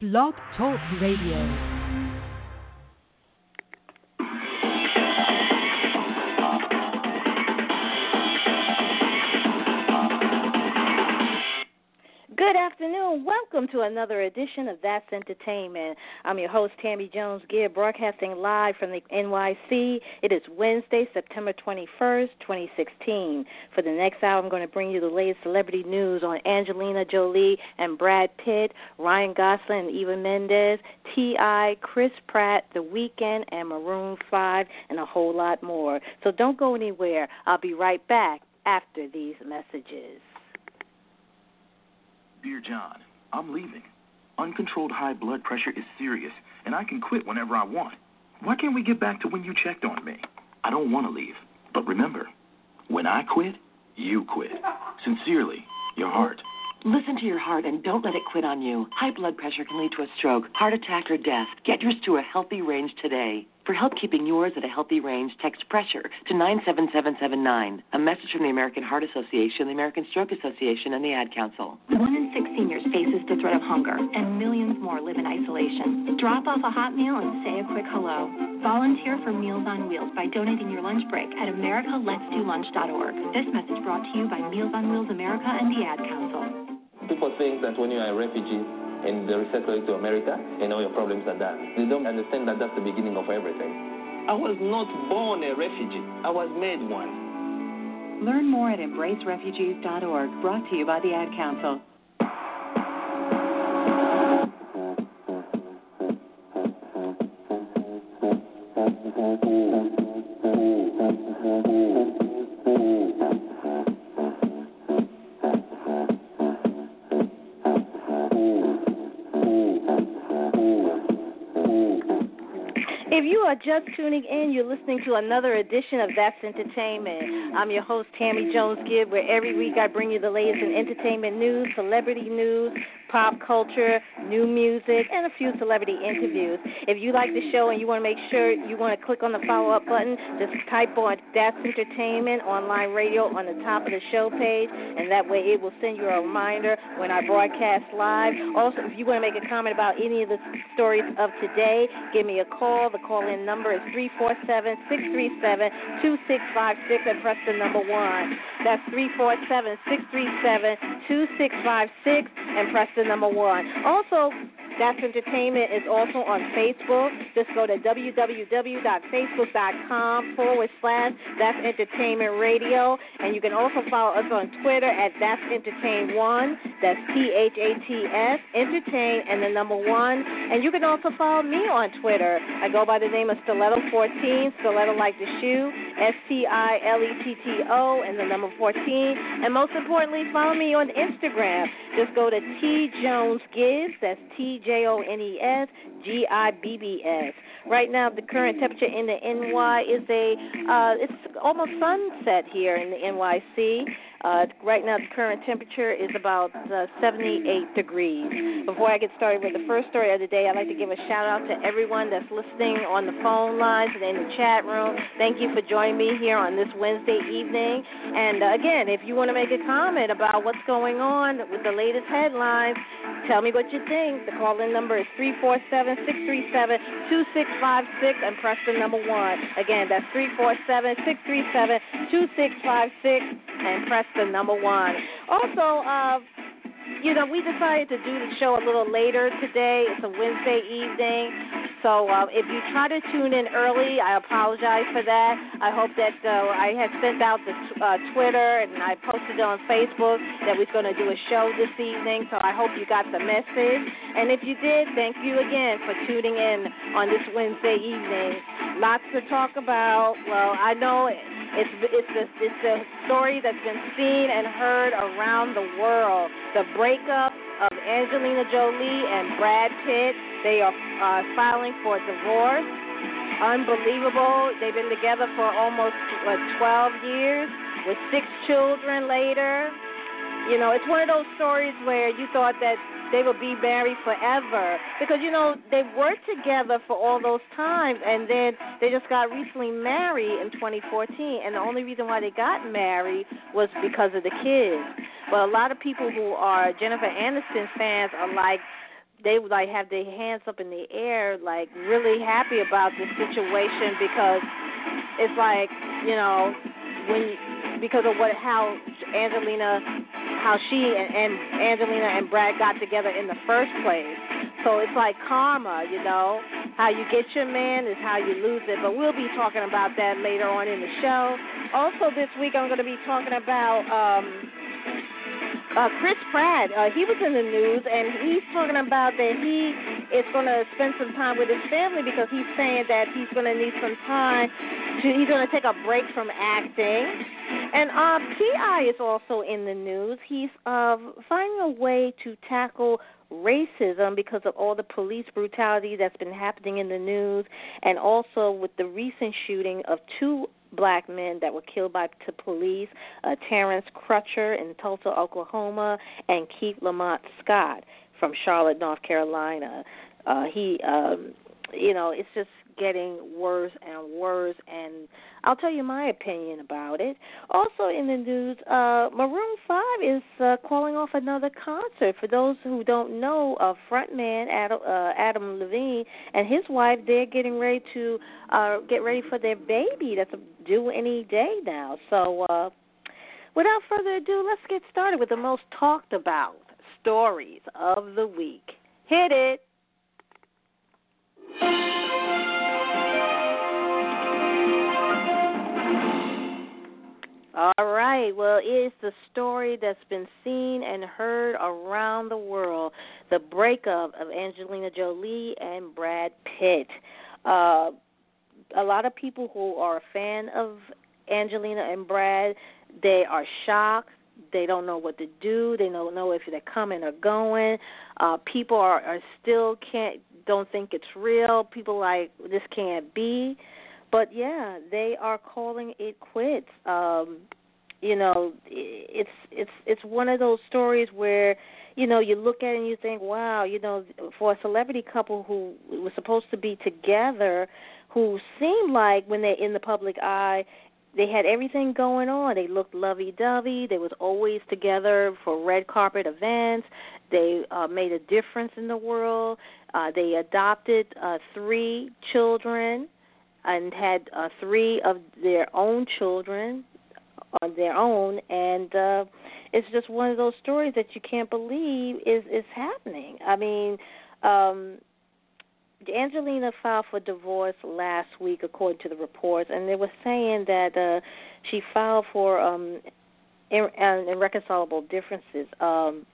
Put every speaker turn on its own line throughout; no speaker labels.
Blog Talk Radio.
Welcome to another edition of That's Entertainment. I'm your host, Tammy Jones Gibb, broadcasting live from the NYC. It is Wednesday, September 21st, 2016. For the next hour, I'm going to bring you the latest celebrity news on Angelina Jolie and Brad Pitt, Ryan Gosling and Eva Mendes, T.I., Chris Pratt, The Weeknd, and Maroon 5, and a whole lot more. So don't go anywhere. I'll be right back after these messages.
Dear John, I'm leaving. Uncontrolled high blood pressure is serious, and I can quit whenever I want. Why can't we get back to when you checked on me? I don't want to leave, but remember, when I quit, you quit. Sincerely, your heart.
Listen to your heart and don't let it quit on you. High blood pressure can lead to a stroke, heart attack, or death. Get yours to a healthy range today. For help keeping yours at a healthy range, text pressure to 97779. A message from the American Heart Association, the American Stroke Association, and the Ad Council.
One in six seniors faces the threat of hunger, and millions more live in isolation. Drop off a hot meal and say a quick hello. Volunteer for Meals on Wheels by donating your lunch break at americaletsdolunch.org. This message brought to you by Meals on Wheels America and the Ad Council.
People think that when you are a refugee, and they resettle you to America, and all your problems are done. They don't understand that that's the beginning of everything. I was not born a refugee. I was made one.
Learn more at embracerefugees.org, brought to you by the Ad Council.
Are just tuning in, you're listening to another edition of That's Entertainment. I'm your host, Tammy Jones Gibb, where every week I bring you the latest in entertainment news, celebrity news, pop culture, new music, and a few celebrity interviews. If you like the show and you want to make sure you want to click on the follow up button, just type on That's Entertainment Online Radio on the top of the show page, and that way it will send you a reminder when I broadcast live. Also, if you want to make a comment about any of the stories of today, give me a call. The call in number is 347 637 2656 and press the number 1. That's 347 637 2656 and press the number 1. Also, so that's Entertainment is also on Facebook. Just go to www.facebook.com forward slash That's Entertainment Radio. And you can also follow us on Twitter at That's Entertain One. That's T H A T S, Entertain, and the number one. And you can also follow me on Twitter. I go by the name of Stiletto14, Stiletto like the shoe, S T I L E T T O, and the number 14. And most importantly, follow me on Instagram. Just go to T Jones Gibbs. That's T J O N E S G I B B S. Right now, the current temperature in the NY is a uh, it's almost sunset here in the NYC. Uh, right now, the current temperature is about uh, 78 degrees. Before I get started with the first story of the day, I'd like to give a shout out to everyone that's listening on the phone lines and in the chat room. Thank you for joining me here on this Wednesday evening. And uh, again, if you want to make a comment about what's going on with the latest headlines, tell me what you think. The call in number is 347 637 2656 and press the number 1. Again, that's 347 637 2656 and press the number one. Also, uh, you know, we decided to do the show a little later today. It's a Wednesday evening. So uh, if you try to tune in early, I apologize for that. I hope that uh, I had sent out the uh, Twitter and I posted on Facebook that we're going to do a show this evening. So I hope you got the message. And if you did, thank you again for tuning in on this Wednesday evening. Lots to talk about. Well, I know it's it's a, it's a story that's been seen and heard around the world. The breakup of Angelina Jolie and Brad Pitt. They are uh, filing for divorce. Unbelievable. They've been together for almost what 12 years with six children later. You know, it's one of those stories where you thought that they would be married forever because you know they worked together for all those times and then they just got recently married in 2014 and the only reason why they got married was because of the kids. But a lot of people who are Jennifer Aniston fans are like they like have their hands up in the air, like really happy about the situation because it's like you know when because of what how Angelina how she and, and Angelina and Brad got together in the first place. So it's like karma, you know. How you get your man is how you lose it. But we'll be talking about that later on in the show. Also, this week I'm going to be talking about um, uh, Chris Pratt. Uh, he was in the news, and he's talking about that he is going to spend some time with his family because he's saying that he's going to need some time. To, he's going to take a break from acting. And uh, T.I. is also in the news. He's uh, finding a way to tackle racism because of all the police brutality that's been happening in the news, and also with the recent shooting of two black men that were killed by the police, uh, Terrence Crutcher in Tulsa, Oklahoma, and Keith Lamont Scott from Charlotte, North Carolina. Uh, he, um, you know, it's just getting worse and worse and I'll tell you my opinion about it. Also in the news, uh Maroon 5 is uh, calling off another concert. For those who don't know, uh frontman Adam, uh, Adam Levine and his wife they're getting ready to uh get ready for their baby that's due any day now. So uh without further ado, let's get started with the most talked about stories of the week. Hit it. All right. Well, it's the story that's been seen and heard around the world the breakup of Angelina Jolie and Brad Pitt. Uh, a lot of people who are a fan of Angelina and Brad, they are shocked. They don't know what to do. They don't know if they're coming or going. Uh, people are, are still can't don't think it's real. People like this can't be. But yeah, they are calling it quits. Um, you know, it's it's it's one of those stories where you know you look at it and you think, wow, you know, for a celebrity couple who was supposed to be together, who seemed like when they're in the public eye, they had everything going on. They looked lovey-dovey. They was always together for red carpet events. They uh, made a difference in the world. Uh, they adopted uh, three children and had uh, three of their own children on their own, and uh, it's just one of those stories that you can't believe is is happening. I mean, um, Angelina filed for divorce last week, according to the reports, and they were saying that uh, she filed for um, ir- irreconcilable differences. Um,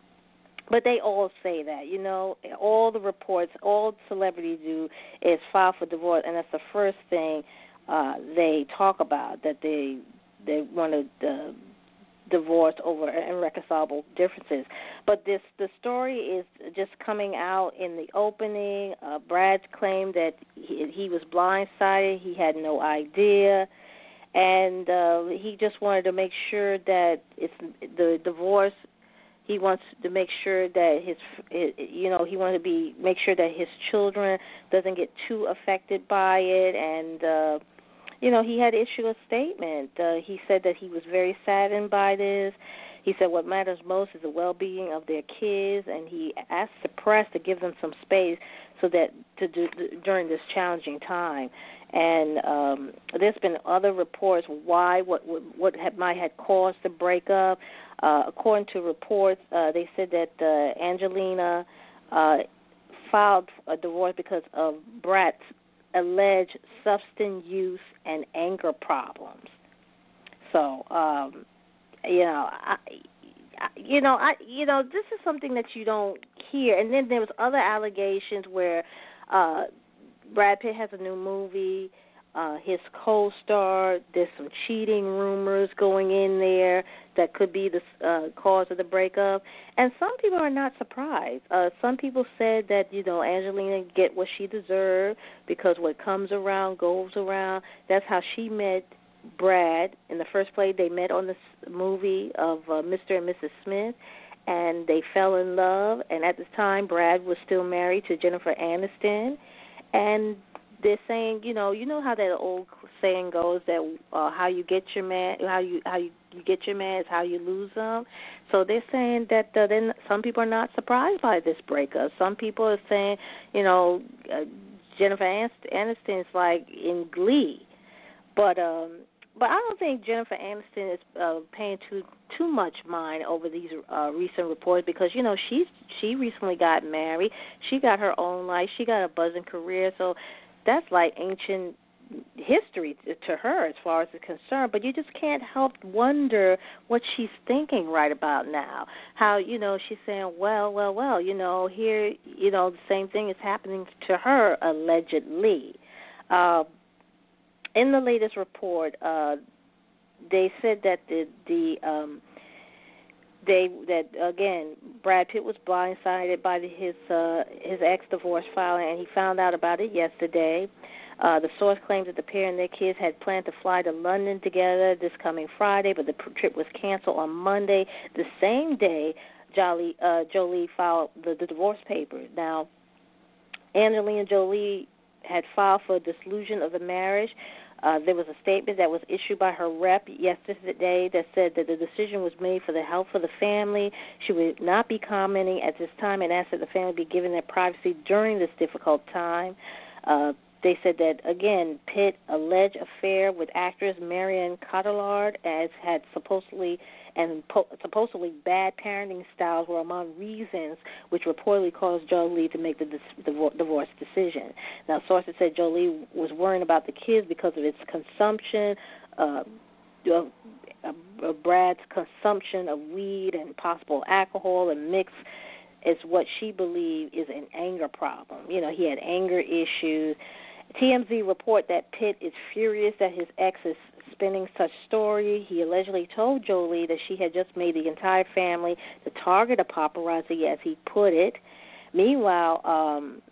but they all say that, you know, all the reports, all celebrities do is file for divorce, and that's the first thing uh, they talk about that they they want to uh, divorce over irreconcilable differences. But this the story is just coming out in the opening. Uh, Brad's claimed that he, he was blindsided; he had no idea, and uh, he just wanted to make sure that it's the divorce he wants to make sure that his you know he wants to be make sure that his children doesn't get too affected by it. And uh you know he had issued a statement. Uh he said that he was very saddened by this. He said what matters most is the well-being of their kids. And he asked the press to give them some space so that to do during this challenging time and um there's been other reports why what what, had, might have caused the breakup uh, according to reports, uh, they said that uh, Angelina uh, filed a divorce because of Brad's alleged substance use and anger problems. So, um, you know, I, you know, I, you know, this is something that you don't hear. And then there was other allegations where uh, Brad Pitt has a new movie uh, his co-star. There's some cheating rumors going in there that could be the uh, cause of the breakup. And some people are not surprised. Uh, some people said that you know Angelina get what she deserved because what comes around goes around. That's how she met Brad in the first place. They met on the movie of uh, Mr. and Mrs. Smith. And they fell in love, and at the time, Brad was still married to Jennifer Aniston, and they're saying, you know, you know how that old saying goes that uh, how you get your man, how you how you you get your man, it's how you lose them. So they're saying that uh, then some people are not surprised by this breakup. Some people are saying, you know, uh, Jennifer Aniston is like in glee, but um, but I don't think Jennifer Aniston is uh, paying too too much mind over these uh, recent reports because you know she's she recently got married. She got her own life. She got a buzzing career. So that's like ancient history to her as far as it's concerned but you just can't help wonder what she's thinking right about now how you know she's saying well well well you know here you know the same thing is happening to her allegedly uh in the latest report, uh, they said that the the um, they that again Brad Pitt was blindsided by his uh, his ex divorce filing, and he found out about it yesterday. Uh, the source claims that the pair and their kids had planned to fly to London together this coming Friday, but the trip was canceled on Monday, the same day Jolie uh, Jolie filed the, the divorce papers. Now, Angelina Jolie had filed for dissolution of the marriage. Uh, there was a statement that was issued by her rep yesterday that said that the decision was made for the health of the family. She would not be commenting at this time and asked that the family be given their privacy during this difficult time. Uh, they said that again, Pitt alleged affair with actress Marion Cotillard as had supposedly and po- supposedly bad parenting styles were among reasons which reportedly caused Jolie to make the dis- divorce decision. Now, sources said Jolie was worrying about the kids because of its consumption. Uh, of, of Brad's consumption of weed and possible alcohol and mix is what she believed is an anger problem. You know, he had anger issues. TMZ report that Pitt is furious that his ex is spinning such story. He allegedly told Jolie that she had just made the entire family the target of paparazzi, as he put it. Meanwhile, um,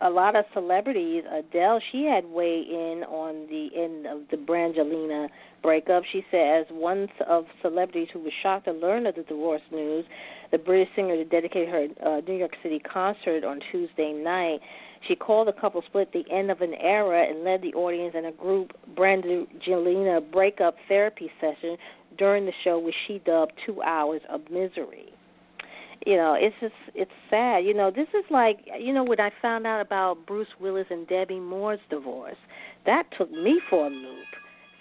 a lot of celebrities, Adele, she had weighed in on the end of the Brangelina breakup. She said, as one of celebrities who was shocked to learn of the divorce news, the British singer dedicated her uh, New York City concert on Tuesday night. She called the couple split the end of an era and led the audience in a group Brangelina breakup therapy session during the show, which she dubbed Two Hours of Misery. You know, it's just it's sad. You know, this is like you know when I found out about Bruce Willis and Demi Moore's divorce, that took me for a loop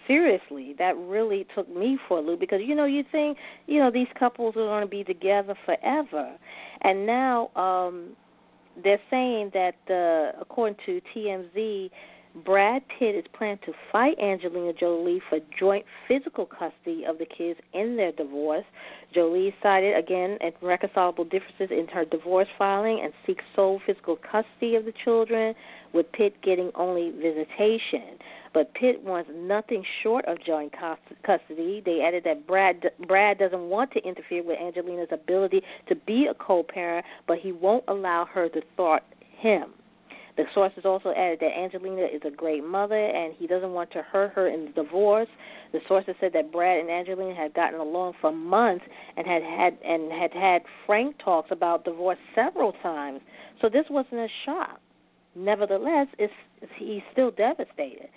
seriously that really took me for a loop because you know you think you know these couples are going to be together forever and now um they're saying that uh, according to TMZ, Brad Pitt is planning to fight Angelina Jolie for joint physical custody of the kids in their divorce. Jolie cited again irreconcilable differences in her divorce filing and seeks sole physical custody of the children, with Pitt getting only visitation. But Pitt wants nothing short of joint custody. They added that Brad Brad doesn't want to interfere with Angelina's ability to be a co-parent, but he won't allow her to thwart him. The sources also added that Angelina is a great mother and he doesn't want to hurt her in the divorce. The sources said that Brad and Angelina had gotten along for months and had had and had had frank talks about divorce several times. So this wasn't a shock. Nevertheless, it's, he's still devastated.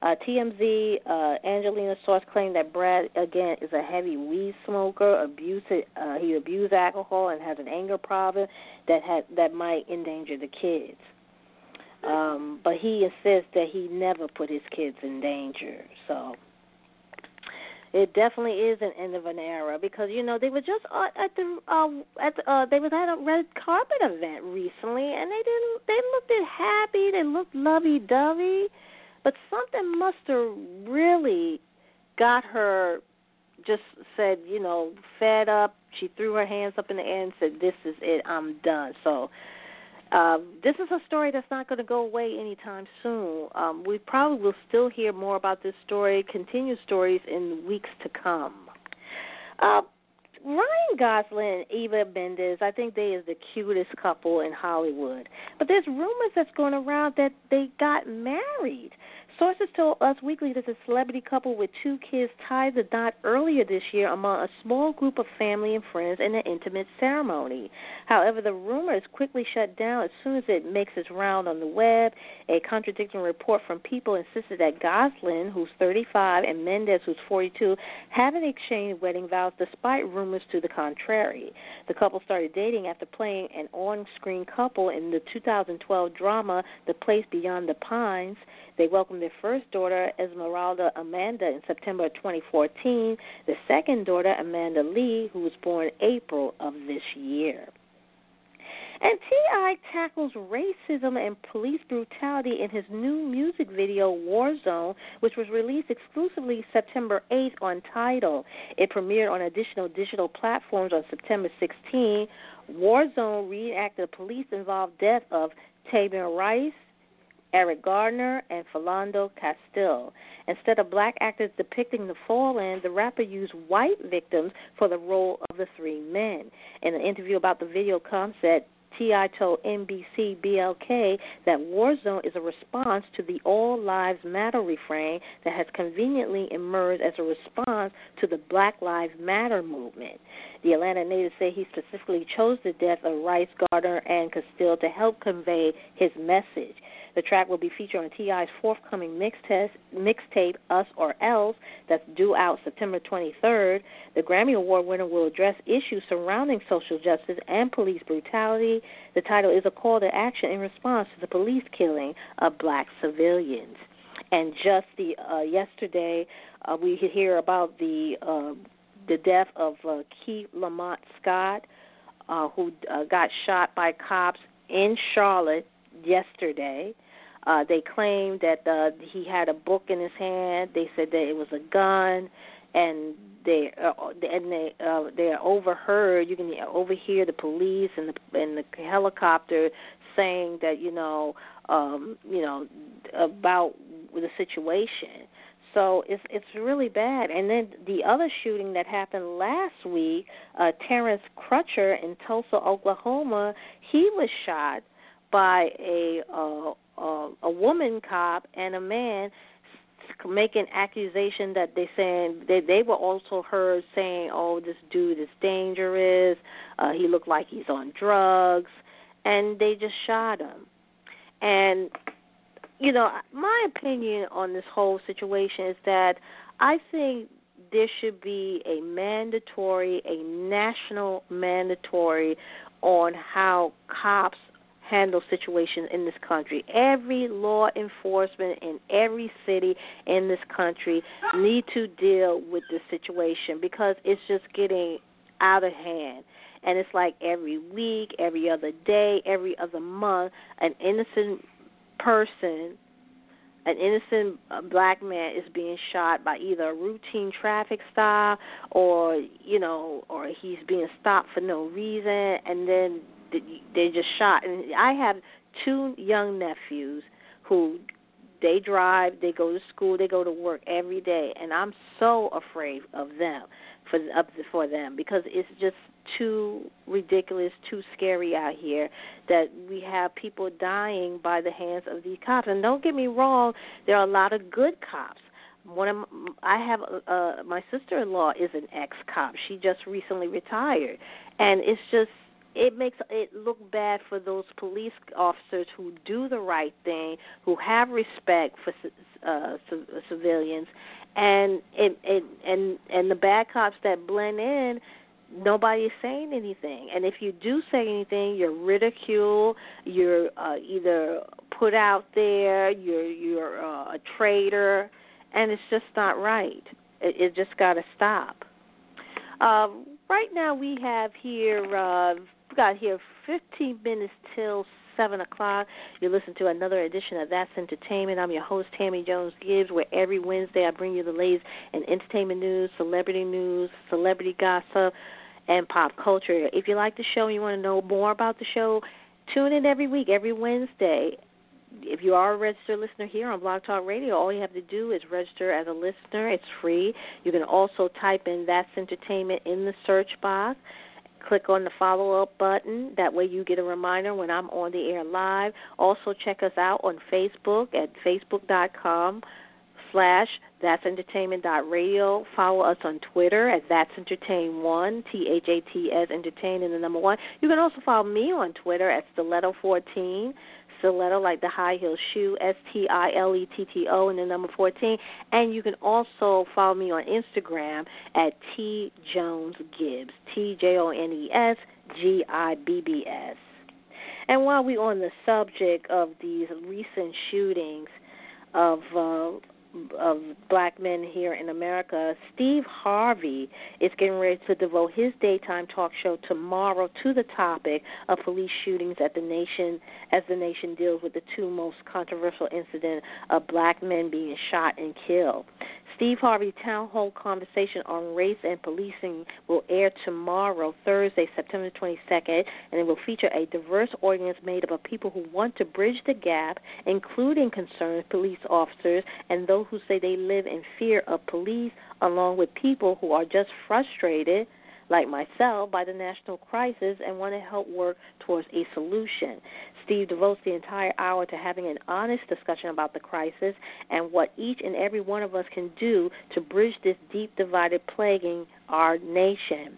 Uh, TMZ, uh, Angelina's source claimed that Brad again is a heavy weed smoker, abuse uh, he abused alcohol and has an anger problem that had that might endanger the kids. Um, but he insists that he never put his kids in danger. So it definitely is an end of an era because you know they were just at the uh, at the, uh, they was at a red carpet event recently and they didn't they looked happy they looked lovey dovey but something must have really got her just said, you know, fed up. She threw her hands up in the air and said, "This is it. I'm done." So um, this is a story that's not going to go away anytime soon. Um, we probably will still hear more about this story, continued stories in weeks to come. Uh, Ryan Gosling and Eva Mendes, I think they is the cutest couple in Hollywood. But there's rumors that's going around that they got married. Sources told Us Weekly that the celebrity couple with two kids tied the knot earlier this year among a small group of family and friends in an intimate ceremony. However, the rumor is quickly shut down as soon as it makes its round on the web. A contradicting report from People insisted that Gosling, who's 35, and Mendes, who's 42, haven't exchanged wedding vows despite rumors to the contrary. The couple started dating after playing an on screen couple in the 2012 drama The Place Beyond the Pines. They welcomed their first daughter, Esmeralda Amanda, in September 2014. The second daughter, Amanda Lee, who was born April of this year. And T.I. tackles racism and police brutality in his new music video, Warzone, which was released exclusively September 8th on Tidal. It premiered on additional digital platforms on September 16. Warzone reenacted the police involved death of Tamir Rice, Eric Gardner, and Philando Castile. Instead of black actors depicting the fallen, the rapper used white victims for the role of the three men. In an interview about the video concept, T.I. told NBC BLK that Warzone is a response to the All Lives Matter refrain that has conveniently emerged as a response to the Black Lives Matter movement. The Atlanta native said he specifically chose the death of Rice, Gardner, and Castile to help convey his message. The track will be featured on T.I.'s forthcoming mixtape, Us or Else, that's due out September 23rd. The Grammy Award winner will address issues surrounding social justice and police brutality. The title is a call to action in response to the police killing of black civilians. And just the uh, yesterday, uh, we hear about the uh, the death of uh, Keith Lamont Scott, uh, who uh, got shot by cops in Charlotte yesterday. Uh, they claimed that uh, he had a book in his hand. They said that it was a gun, and they uh, and they uh, they are overheard. You can overhear the police and the and the helicopter saying that you know um, you know about the situation. So it's it's really bad. And then the other shooting that happened last week, uh, Terrence Crutcher in Tulsa, Oklahoma, he was shot by a uh, uh, a woman cop and a man making accusation that they saying they they were also heard saying, "Oh, this dude is dangerous. Uh, he looked like he's on drugs," and they just shot him. And you know, my opinion on this whole situation is that I think there should be a mandatory, a national mandatory on how cops handle situations in this country. Every law enforcement in every city in this country need to deal with this situation because it's just getting out of hand. And it's like every week, every other day, every other month, an innocent person an innocent uh, black man is being shot by either a routine traffic stop or you know or he's being stopped for no reason and then they just shot. And I have two young nephews who they drive, they go to school, they go to work every day, and I'm so afraid of them for up for them because it's just too ridiculous, too scary out here that we have people dying by the hands of these cops. And don't get me wrong, there are a lot of good cops. One of I have uh my sister-in-law is an ex-cop. She just recently retired, and it's just it makes it look bad for those police officers who do the right thing, who have respect for uh, civilians, and it, it, and and the bad cops that blend in. Nobody is saying anything, and if you do say anything, you're ridiculed. You're uh, either put out there. You're you're uh, a traitor, and it's just not right. It, it just got to stop. Um, right now, we have here uh, got here 15 minutes till 7 o'clock. You listen to another edition of That's Entertainment. I'm your host, Tammy Jones Gibbs, where every Wednesday I bring you the latest in entertainment news, celebrity news, celebrity gossip, and pop culture. If you like the show and you want to know more about the show, tune in every week, every Wednesday. if you are a registered listener here on Blog Talk Radio, all you have to do is register as a listener. It's free. You can also type in That's Entertainment in the search box. Click on the follow up button. That way you get a reminder when I'm on the air live. Also, check us out on Facebook at facebook.com slash that's entertainment radio. Follow us on Twitter at that's entertain one T H A T S entertain and the number one. You can also follow me on Twitter at stiletto fourteen. Stiletto like the high heel shoe, S T I L E T T O and the number fourteen. And you can also follow me on Instagram at T Jones Gibbs. T J O N E S G I B B S. And while we're on the subject of these recent shootings of uh, of black men here in America, Steve Harvey is getting ready to devote his daytime talk show tomorrow to the topic of police shootings at the nation as the nation deals with the two most controversial incidents of black men being shot and killed. Steve Harvey Town Hall Conversation on Race and Policing will air tomorrow, Thursday, September 22nd, and it will feature a diverse audience made up of people who want to bridge the gap, including concerned police officers and those who say they live in fear of police, along with people who are just frustrated like myself, by the national crisis and want to help work towards a solution. Steve devotes the entire hour to having an honest discussion about the crisis and what each and every one of us can do to bridge this deep divided plaguing our nation.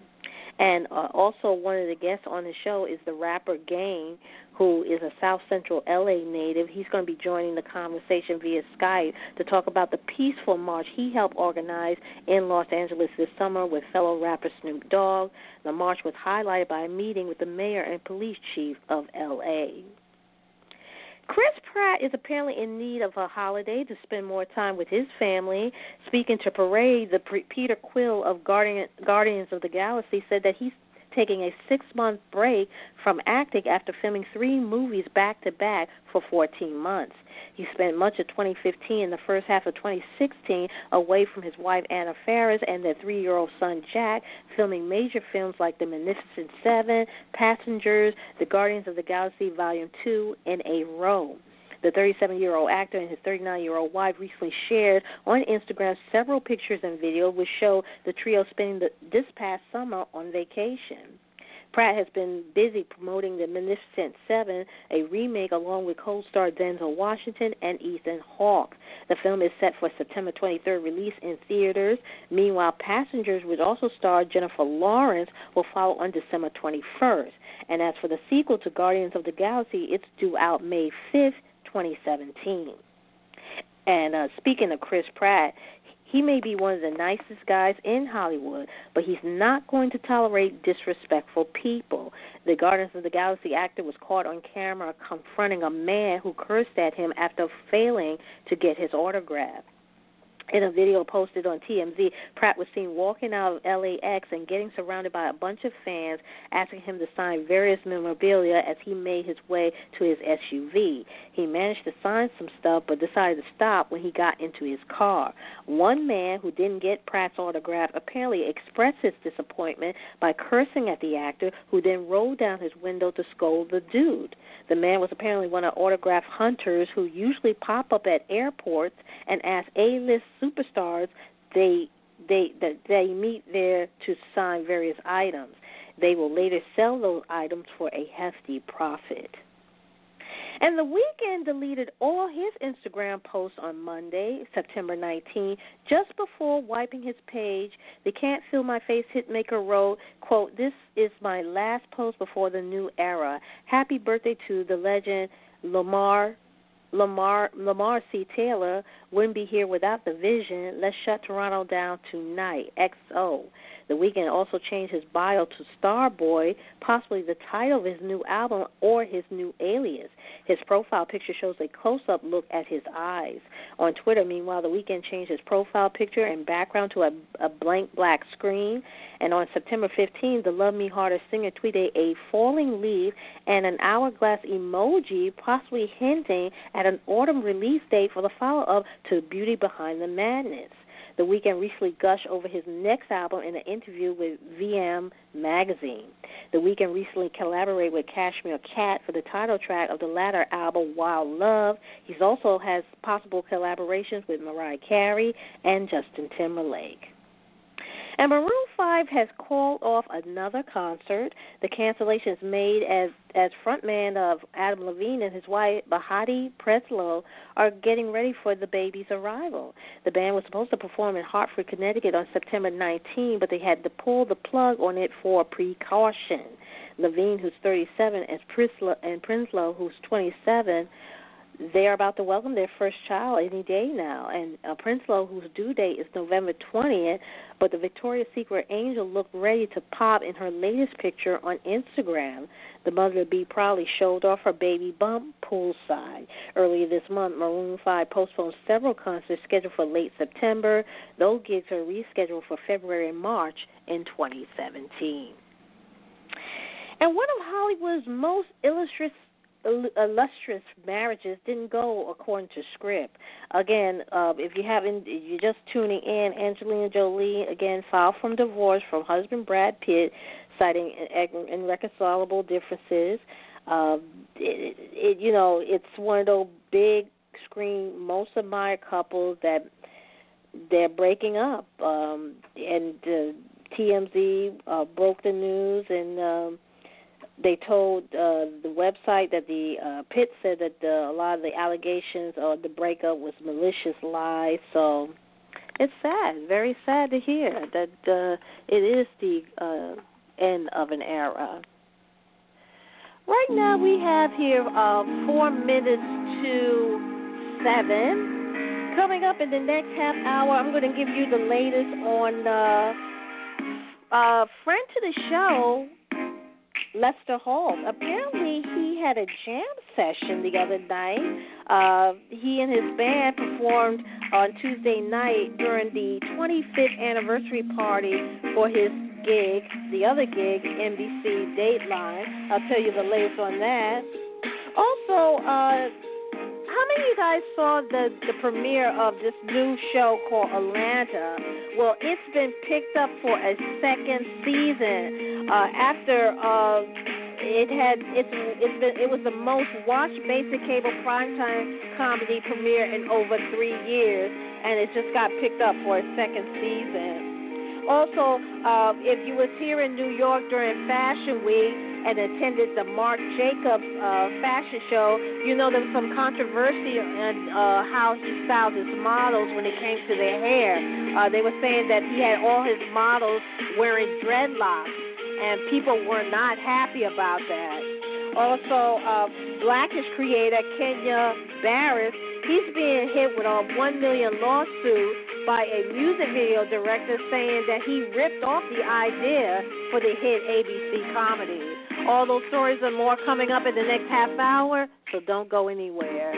And uh, also, one of the guests on the show is the rapper Game, who is a South Central LA native. He's going to be joining the conversation via Skype to talk about the peaceful march he helped organize in Los Angeles this summer with fellow rapper Snoop Dogg. The march was highlighted by a meeting with the mayor and police chief of LA. Chris Pratt is apparently in need of a holiday to spend more time with his family. Speaking to Parade, the Peter Quill of Guardian, Guardians of the Galaxy said that he's taking a six month break from acting after filming three movies back to back for 14 months. He spent much of 2015 and the first half of 2016 away from his wife Anna Faris and their three year old son Jack, filming major films like The Magnificent Seven, Passengers, The Guardians of the Galaxy Volume 2 in a row. The 37 year old actor and his 39 year old wife recently shared on Instagram several pictures and videos which show the trio spending the, this past summer on vacation. Pratt has been busy promoting The Magnificent Seven, a remake along with co-star Denzel Washington and Ethan Hawke. The film is set for September 23rd release in theaters. Meanwhile, Passengers, which also star Jennifer Lawrence, will follow on December 21st. And as for the sequel to Guardians of the Galaxy, it's due out May 5th 2017. And uh, speaking of Chris Pratt, he may be one of the nicest guys in Hollywood, but he's not going to tolerate disrespectful people. The Guardians of the Galaxy actor was caught on camera confronting a man who cursed at him after failing to get his autograph. In a video posted on TMZ, Pratt was seen walking out of LAX and getting surrounded by a bunch of fans asking him to sign various memorabilia as he made his way to his SUV. He managed to sign some stuff but decided to stop when he got into his car. One man who didn't get Pratt's autograph apparently expressed his disappointment by cursing at the actor, who then rolled down his window to scold the dude. The man was apparently one of autograph hunters who usually pop up at airports and ask A-list superstars they they that they meet there to sign various items. They will later sell those items for a hefty profit. And The Weeknd deleted all his Instagram posts on Monday, September 19, just before wiping his page. The Can't Feel My Face hitmaker wrote, quote, This is my last post before the new era. Happy birthday to the legend Lamar Lamar Lamar C. Taylor wouldn't be here without the vision. Let's shut Toronto down tonight. XO. The Weeknd also changed his bio to Starboy, possibly the title of his new album or his new alias. His profile picture shows a close-up look at his eyes. On Twitter, meanwhile, The Weeknd changed his profile picture and background to a, a blank black screen. And on September 15, the Love Me Harder singer tweeted a falling leaf and an hourglass emoji, possibly hinting at an autumn release date for the follow-up to Beauty Behind the Madness. The Weeknd recently gushed over his next album in an interview with VM magazine. The Weeknd recently collaborated with Cashmere Cat for the title track of the latter album, Wild Love. He's also has possible collaborations with Mariah Carey and Justin Timberlake. And Maroon 5 has called off another concert. The cancellation is made as as frontman of Adam Levine and his wife Behati Prinsloo are getting ready for the baby's arrival. The band was supposed to perform in Hartford, Connecticut on September 19, but they had to pull the plug on it for precaution. Levine, who's 37, and Prinsloo, and Prinsloo, who's 27, they're about to welcome their first child any day now. And uh, Prinsloo, whose due date is November 20th, but the Victoria's Secret angel looked ready to pop in her latest picture on Instagram. The mother to be proudly showed off her baby bump poolside. Earlier this month, Maroon 5 postponed several concerts scheduled for late September. Those gigs are rescheduled for February and March in 2017. And one of Hollywood's most illustrious illustrious marriages didn't go according to script. Again, uh, if you haven't, you're just tuning in. Angelina Jolie again filed from divorce from husband Brad Pitt, citing irreconcilable differences. Uh, it, it, you know, it's one of those big screen, most admired couples that they're breaking up. Um, and uh, TMZ uh, broke the news and. Um, they told uh, the website that the uh, Pitt said that the, a lot of the allegations of the breakup was malicious lies. So it's sad, very sad to hear that uh, it is the uh, end of an era. Right now we have here uh, four minutes to seven. Coming up in the next half hour, I'm going to give you the latest on uh, uh, friend to the show Lester Holt. Apparently, he had a jam session the other night. Uh, he and his band performed on Tuesday night during the 25th anniversary party for his gig, the other gig, NBC Dateline. I'll tell you the latest on that. Also, uh, how many of you guys saw the the premiere of this new show called Atlanta? Well, it's been picked up for a second season uh, after uh, it had it's it's been it was the most watched basic cable primetime comedy premiere in over three years, and it just got picked up for a second season. Also, uh, if you was here in New York during Fashion Week and attended the Marc Jacobs uh, fashion show, you know there was some controversy on uh, how he styled his models when it came to their hair. Uh, they were saying that he had all his models wearing dreadlocks, and people were not happy about that. Also, uh, Blackish creator Kenya Barris, he's being hit with a one million lawsuit by a music video director saying that he ripped off the idea for the hit ABC comedy. All those stories and more coming up in the next half hour, so don't go anywhere.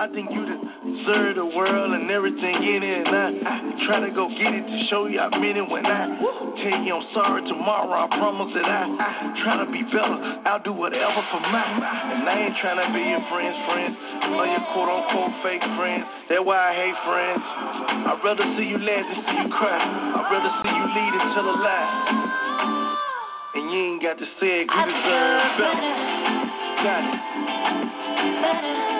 I think you deserve the world and everything in it. And I, I try to go get it to show you I mean it when I tell you I'm sorry tomorrow. I promise that I, I try to be better. I'll do whatever for my. And I ain't trying to be your friend's friend or your quote unquote fake friend. That's why I hate friends. I'd rather see you laugh than see you cry. I'd rather see you lead and tell a lie. And you ain't got to say it, you deserve better. Got it. Better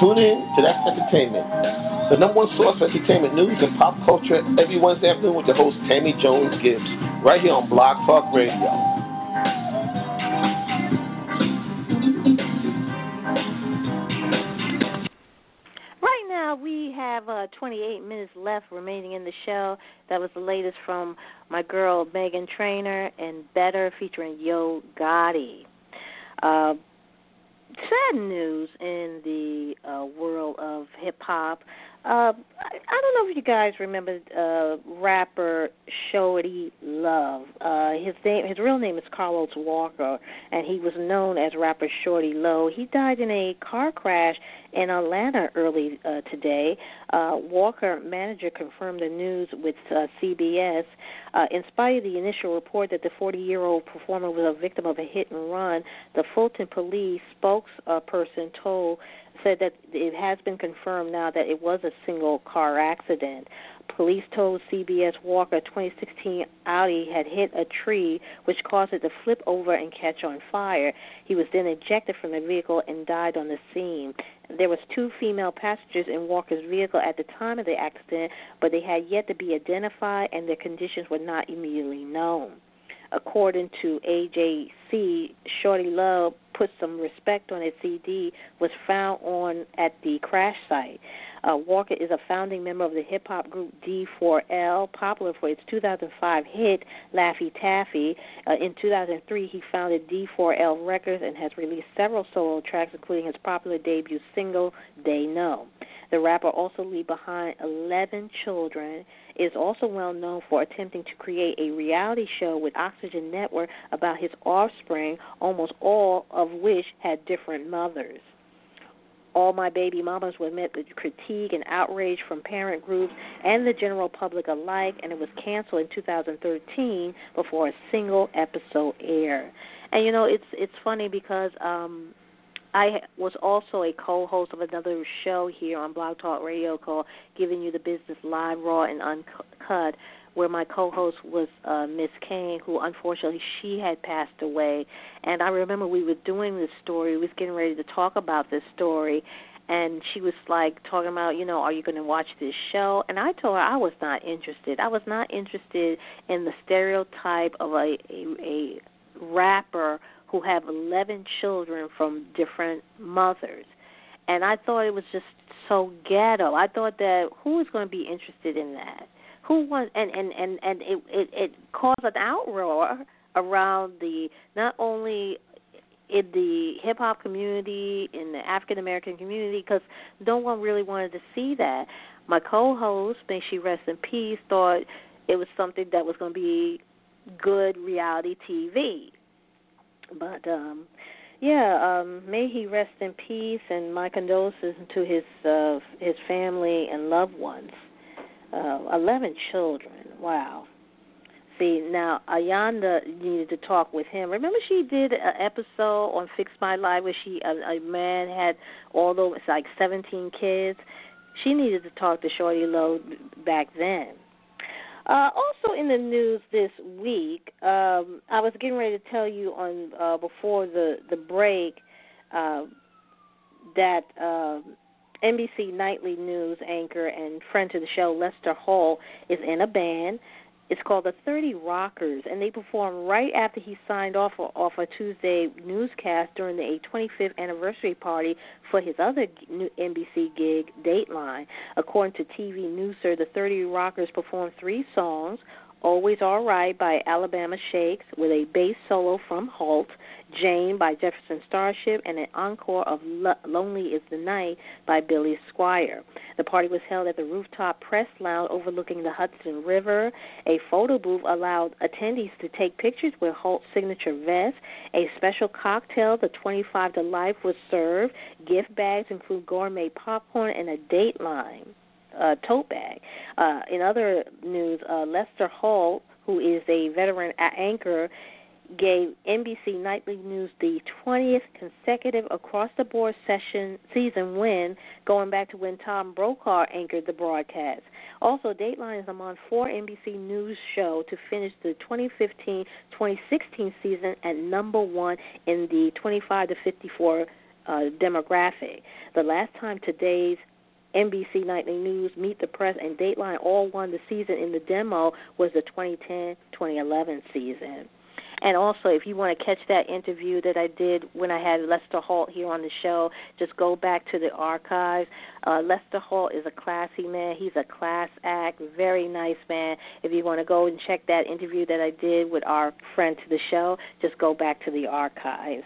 Tune in to That's Entertainment, the number one source for entertainment news and pop culture every Wednesday afternoon with your host Tammy Jones Gibbs, right here on Blog Talk Radio.
Right now, we have uh, 28 minutes left remaining in the show. That was the latest from my girl Meghan Trainor and Better featuring Yo Gotti. Uh, sad news in the uh, world of hip hop. Uh, I, don't know if you guys remember uh, rapper Shorty Love. Uh, his name, his real name is Carlos Walker, and he was known as rapper Shawty Lo. He died in a car crash in Atlanta early uh, today. Uh, Walker manager confirmed the news with uh, CBS. Uh, in spite of the initial report that the 40-year-old performer was a victim of a hit and run, the Fulton police spokesperson told said that it has been confirmed now that it was a single car accident. Police told CBS Walker a 2016 Audi had hit a tree, which caused it to flip over and catch on fire. He was then ejected from the vehicle and died on the scene. There was two female passengers in Walker's vehicle at the time of the accident, but they had yet to be identified and their conditions were not immediately known. According to AJC, Shorty Love put some respect on his CD was found on at the crash site. Uh, Walker is a founding member of the hip hop group D4L, popular for its 2005 hit Laffy Taffy. Uh, in 2003, he founded D4L Records and has released several solo tracks, including his popular debut single "They Know." The rapper also leaves behind 11 children. Is also well known for attempting to create a reality show with Oxygen Network about his offspring, almost all of which had different mothers. All My Baby Mamas were met with critique and outrage from parent groups and the general public alike, and it was canceled in 2013 before a single episode aired. And you know, it's it's funny because um I was also a co-host of another show here on Blog Talk Radio called "Giving You the Business Live, Raw, and Uncut," where my co-host was uh, Miss Kane, who unfortunately she had passed away. And I remember we were doing this story. We was getting ready to talk about this story, and she was like talking about, you know, are you going to watch this show? And I told her I was not interested. I was not interested in the stereotype of a a, a rapper who have 11 children from different mothers. And I thought it was just so ghetto. I thought that who is going to be interested in that? Who wants and and and and it it, it caused an outroar around the not only in the hip hop community, in the African American community, because no one really wanted to see that. My co-host, may she rest in peace, thought it was something that was going to be good reality TV. But um yeah, um may he rest in peace and my condolences to his uh his family and loved ones. Uh eleven children. Wow. See, now Iyanla needed to talk with him. Remember she did an episode on Fix My Life where she a, a man had all those like 17 kids. She needed to talk to Shawty Lo back then. Uh, also in the news this week, um, I was getting ready to tell you on uh, before the the break uh, that uh, NBC Nightly News anchor and friend to the show, Lester Holt, is in a band. It's called the 30 Rockers, and they performed right after he signed off off a Tuesday newscast during the 25th anniversary party for his other NBC gig, Dateline. According to TV Newser, the 30 Rockers performed three songs, Always All Right by Alabama Shakes with a bass solo from Holt, Jane by Jefferson Starship, and an encore of Lonely is the Night by Billy Squier. The party was held at the rooftop press lounge overlooking the Hudson River. A photo booth allowed attendees to take pictures with Holt's signature vest. A special cocktail, the 25 to Life, was served. Gift bags include gourmet popcorn and a Dateline uh, tote bag. Uh, in other news, uh, Lester Holt, who is a veteran anchor, gave NBC Nightly News the 20th consecutive across-the-board session season win, going back to when Tom Brokaw anchored the broadcast. Also, Dateline is among four NBC News show to finish the 2015-2016 season at number one in the 25 to 54 uh, demographic. The last time today's NBC Nightly News, Meet the Press, and Dateline all won the season in the demo was the 2010-2011 season. And also, if you want to catch that interview that I did when I had Lester Holt here on the show, just go back to the archives. Uh, Lester Holt is a classy man. He's a class act, very nice man. If you want to go and check that interview that I did with our friend to the show, just go back to the archives.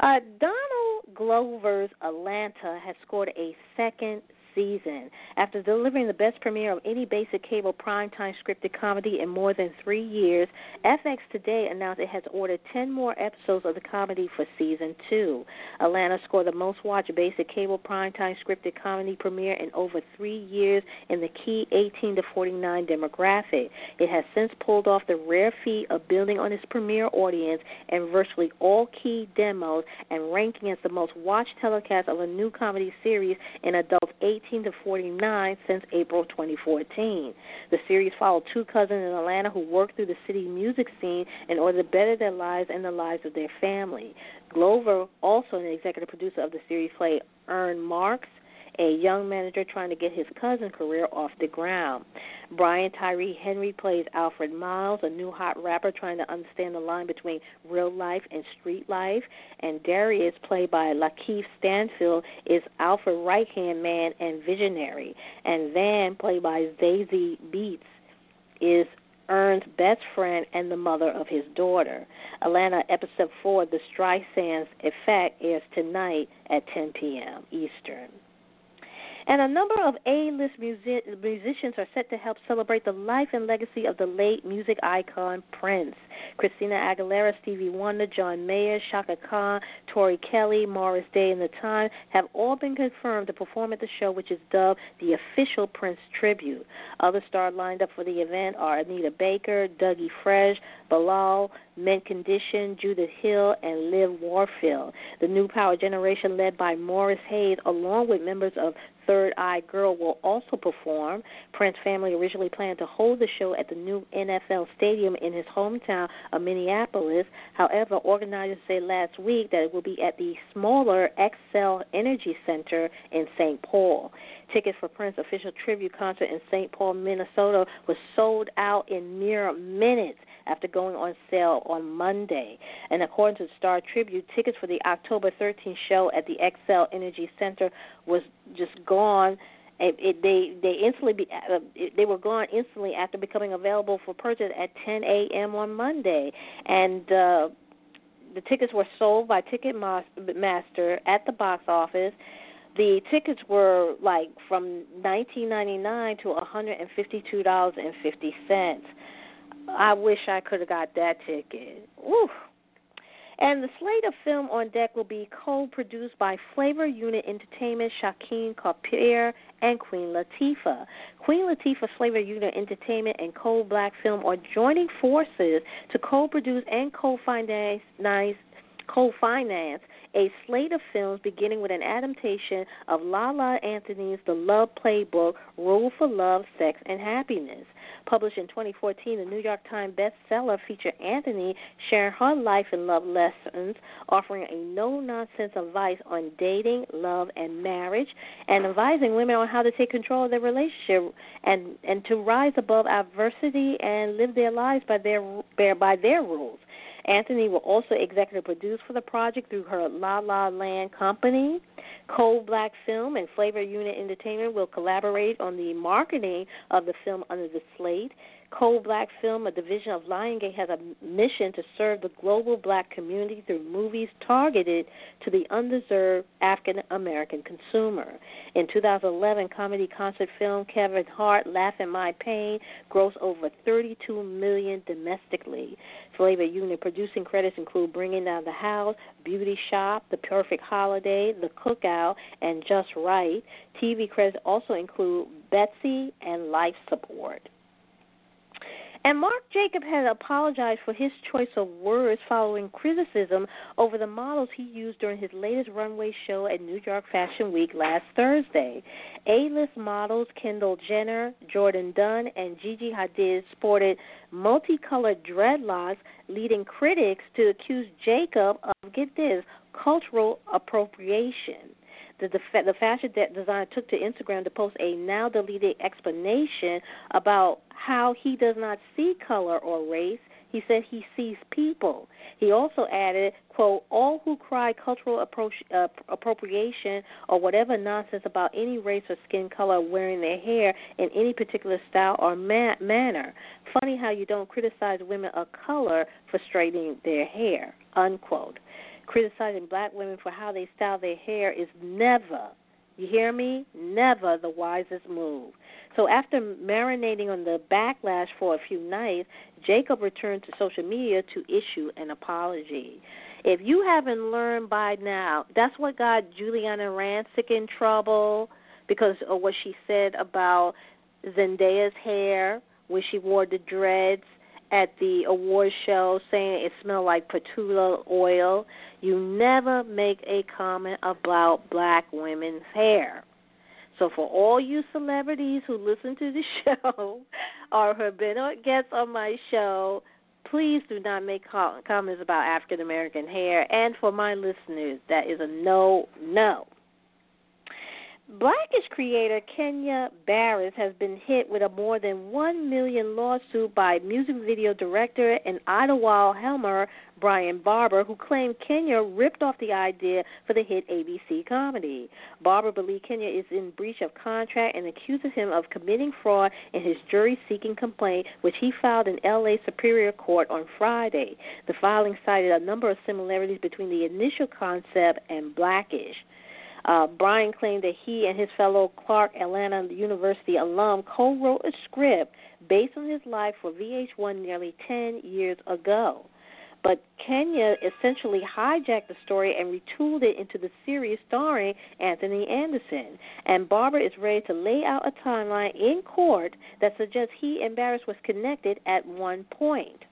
Uh, Donald Glover's Atlanta has scored a second season. After delivering the best premiere of any basic cable primetime scripted comedy in more than three years, FX today announced it has ordered 10 more episodes of the comedy for season two. Atlanta scored the most watched basic cable primetime scripted comedy premiere in over three years in the key 18 to 49 demographic. It has since pulled off the rare feat of building on its premiere audience and virtually all key demos and ranking as the most watched telecast of a new comedy series in adults 18 18 to 49 since April 2014. The series followed two cousins in Atlanta who worked through the city music scene in order to better their lives and the lives of their family. Glover, also an executive producer of the series, played Earn Marks, a young manager trying to get his cousin career off the ground. Brian Tyree Henry plays Alfred Miles, a new hot rapper trying to understand the line between real life and street life. And Darius, played by Lakeith Stanfield, is Alfred right hand man and visionary. And Van, played by Zazie Beetz, is Earn's best friend and the mother of his daughter. Atlanta episode 4, The Streisand's Effect, airs tonight at 10 p.m. Eastern. And a number of A-list music- musicians are set to help celebrate the life and legacy of the late music icon Prince. Christina Aguilera, Stevie Wonder, John Mayer, Chaka Khan, Tori Kelly, Morris Day, and The Time have all been confirmed to perform at the show, which is dubbed the official Prince tribute. Other stars lined up for the event are Anita Baker, Dougie Fresh, Bilal, Mint Condition, Judith Hill, and Liv Warfield. The new power generation, led by Morris Hayes, along with members of Third Eye Girl will also perform. Prince family originally planned to hold the show at the new NFL stadium in his hometown of Minneapolis. However, organizers said last week that it will be at the smaller Xcel Energy Center in St. Paul. Tickets for Prince official tribute concert in St. Paul, Minnesota was sold out in mere minutes after going on sale on Monday. And according to Star Tribune, tickets for the October 13th show at the Xcel Energy Center was just gone. It, it, they they instantly be, uh, it, they were gone instantly after becoming available for purchase at 10 a.m. on Monday, and uh, the tickets were sold by Ticketmaster at the box office. The tickets were like from 19.99 to 152 dollars and fifty cents. I wish I could have got that ticket. Woo. And the slate of film on deck will be co-produced by Flavor Unit Entertainment, Shakim Compere, and Queen Latifah. Queen Latifah, Flavor Unit Entertainment, and Codeblack Film are joining forces to co-produce and co-finance co-finance a slate of films beginning with an adaptation of La La Anthony's The Love Playbook, Rule for Love, Sex, and Happiness. Published in 2014, the New York Times bestseller featured Anthony sharing her life and love lessons, offering a no nonsense advice on dating, love, and marriage, and advising women on how to take control of their relationship and, and to rise above adversity and live their lives by their, by their rules. Anthony will also executive produce for the project through her La La Land company. Codeblack Film and Flavor Unit Entertainment will collaborate on the marketing of the film under the slate. Codeblack Film, a division of Lionsgate, has a mission to serve the global black community through movies targeted to the undeserved African American consumer. In 2011, comedy concert film Kevin Hart Laugh at My Pain grossed over 32 million domestically. Flavor Unit producing credits include Bringing Down the House, Beauty Shop, The Perfect Holiday, The Cookout, and Just Wright. TV credits also include Betsy and Life Support. And Marc Jacob has apologized for his choice of words following criticism over the models he used during his latest runway show at New York Fashion Week last Thursday. A list models Kendall Jenner, Jourdan Dunn, and Gigi Hadid sported multicolored dreadlocks, leading critics to accuse Jacob of, get this, cultural appropriation. The, the, the fashion designer took to Instagram to post a now deleted explanation about how he does not see color or race. He said he sees people. He also added, quote, all who cry cultural appro- uh, appropriation or whatever nonsense about any race or skin color wearing their hair in any particular style or ma- manner. Funny how you don't criticize women of color for straightening their hair, unquote. Criticizing black women for how they style their hair is never, you hear me? Never the wisest move. So after marinating on the backlash for a few nights, Jacob returned to social media to issue an apology. If you haven't learned by now, that's what got Giuliana Rancic in trouble because of what she said about Zendaya's hair when she wore the dreads at the award show saying it smelled like patchouli oil. You never make a comment about black women's hair. So for all you celebrities who listen to the show or have been guests on my show, please do not make comments about African American hair. And for my listeners, that is a no, no. Blackish creator Kenya Barris has been hit with a more than one million lawsuit by music video director and Idlewild Helmer Brian Barber, who claimed Kenya ripped off the idea for the hit ABC comedy. Barber believes Kenya is in breach of contract and accuses him of committing fraud in his jury-seeking complaint, which he filed in L.A. Superior Court on Friday. The filing cited a number of similarities between the initial concept and Blackish. Uh, Brian claimed that he and his fellow Clark Atlanta University alum co wrote a script based on his life for VH1 nearly 10 years ago. But Kenya essentially hijacked the story and retooled it into the series starring Anthony Anderson. And Barber is ready to lay out a timeline in court that suggests he and Barris was connected at one point.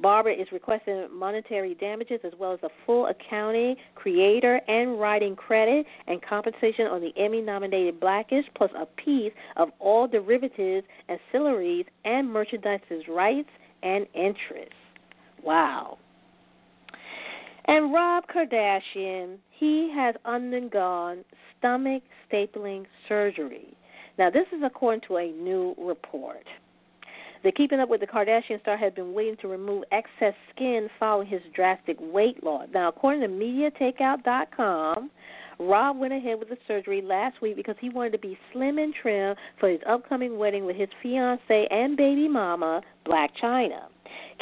Barber is requesting monetary damages as well as a full accounting, creator, and writing credit and compensation on the Emmy nominated Blackish, plus a piece of all derivatives, ancillaries, and merchandise's rights and interests. Wow. And Rob Kardashian, he has undergone stomach stapling surgery. Now, this is according to a new report. The Keeping Up with the Kardashian star had been waiting to remove excess skin following his drastic weight loss. Now, according to MediaTakeout.com, Rob went ahead with the surgery last week because he wanted to be slim and trim for his upcoming wedding with his fiancee and baby mama, Blac Chyna.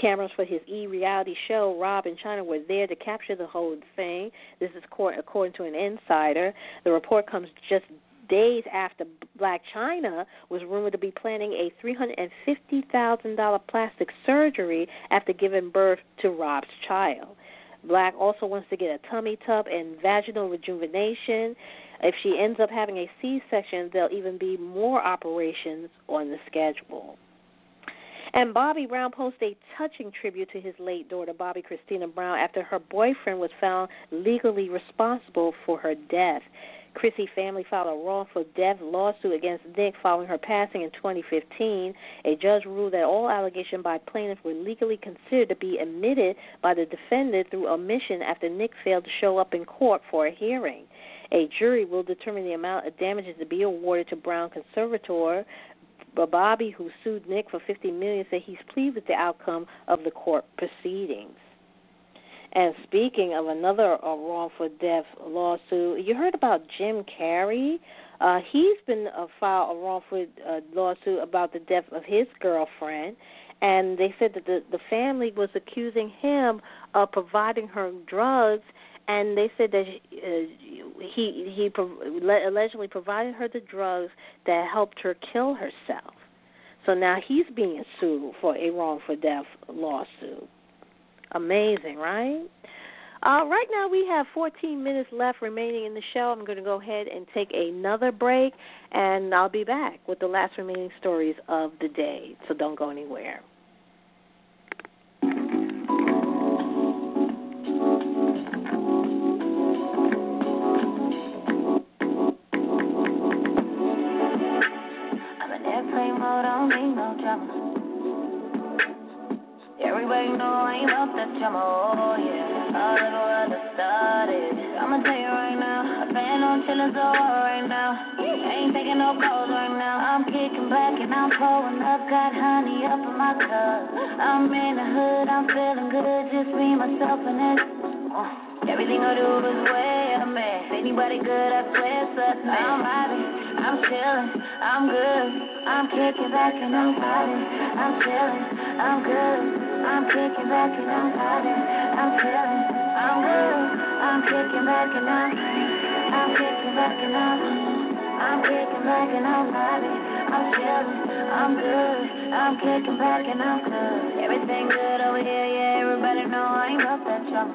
Cameras for his E reality show, Rob and Chyna, were there to capture the whole thing. This is according to an insider. The report comes just days after Blac Chyna was rumored to be planning a $350,000 plastic surgery after giving birth to Rob's child. Black also wants to get a tummy tuck and vaginal rejuvenation. If she ends up having a C section, there'll even be more operations on the schedule. And Bobby Brown posted a touching tribute to his late daughter, Bobbi Kristina Brown, after her boyfriend was found legally responsible for her death. Chrissy family filed a wrongful death lawsuit against Nick following her passing in 2015. A judge ruled that all allegations by plaintiff were legally considered to be admitted by the defendant through omission after Nick failed to show up in court for a hearing. A jury will determine the amount of damages to be awarded to Brown conservator. Bobby, who sued Nick for 50 million, said he's pleased with the outcome of the court proceedings. And speaking of another uh, wrongful death lawsuit, you heard about Jim Carrey. Uh, he's been uh, filed a wrongful uh, lawsuit about the death of his girlfriend, and they said that the the family was accusing him of providing her drugs, and they said that uh, he he allegedly provided her the drugs that helped her kill herself. So now he's being sued for a wrongful death lawsuit. Amazing, right? Uh, right now, we have 14 minutes left remaining in the show. I'm going to go ahead and take another break, and I'll be back with the last remaining stories of the day. So don't go anywhere.
I'm in airplane mode, don't need no drama. Everybody know I ain't about that drama, oh yeah. World has started. I'ma tell you right now, I plan on chillin' so hard right now. Ain't taking no calls right now. I'm kicking back and I'm pulling up, got honey up in my cup. I'm in the hood, I'm feeling good, just me, myself, and it. Uh, everything I do is way man. If anybody good, I swear something. I'm vibing, I'm chillin', I'm good. I'm kicking back and I'm vibing. I'm chillin', I'm good. I'm kicking back and I'm vibing. I'm feeling, I'm good. I'm kicking back and I'm, I'm kicking back and I'm, I'm kicking back and I'm vibing. I'm feeling, I'm good. I'm kicking back and I'm good. Everything good over here, yeah. Everybody know I ain't about that drama.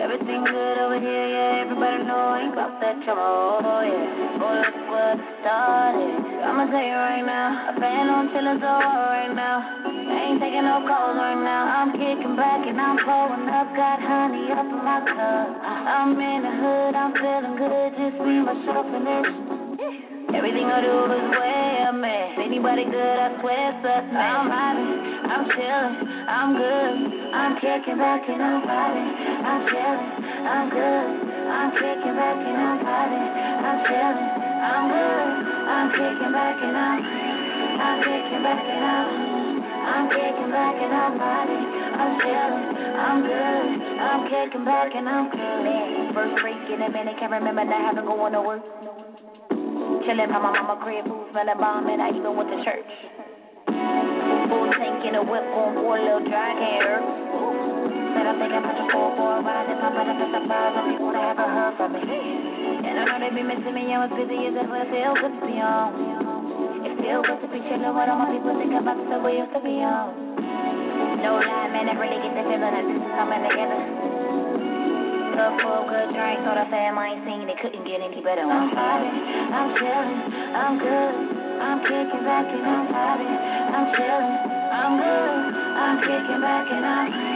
Everything good over here, yeah. Everybody know I ain't about that trouble, oh yeah. Look what started. I'ma tell you right now, I plan on chillin' so hard right now. ain't taking no calls right now. I'm kicking back and I'm pulling up, got honey up in my cup. I'm in the hood, I'm feeling good, just me, myself, and this. Everything I do is way up, man. Anybody good, I swear something. I'm vibing, I'm chillin', I'm good. I'm kicking back and I'm vibing. I'm chillin', I'm good. I'm kicking back and I'm vibing. I'm chillin', I'm good. I'm kicking back and I'm, I'm kicking back and I'm, I'm kicking back and I'm vibing. I'm chillin', I'm good. I'm kicking back and I'm good. First break in a minute, can't remember not having going to work. Chillin' by my mama crib, food smelling bomb, and I even went to church. Full tank in a whip, going for little dry, can't. I I'm pushing for for a ride, if I'm better for surprise, some people that haven't heard from me. And I know they be missing me, I was busy as ever, it feels good to be on. It feels good to be chillin' with all my people, think about the we used to be on. No lie, man, I really get the feeling that this is coming together for a good drink. Thought I fam, I ain't seen it, couldn't get any better. I'm vibing, I'm chillin', I'm good. I'm kicking back and I'm vibing, I'm chillin', I'm good. I'm kicking back and I'm,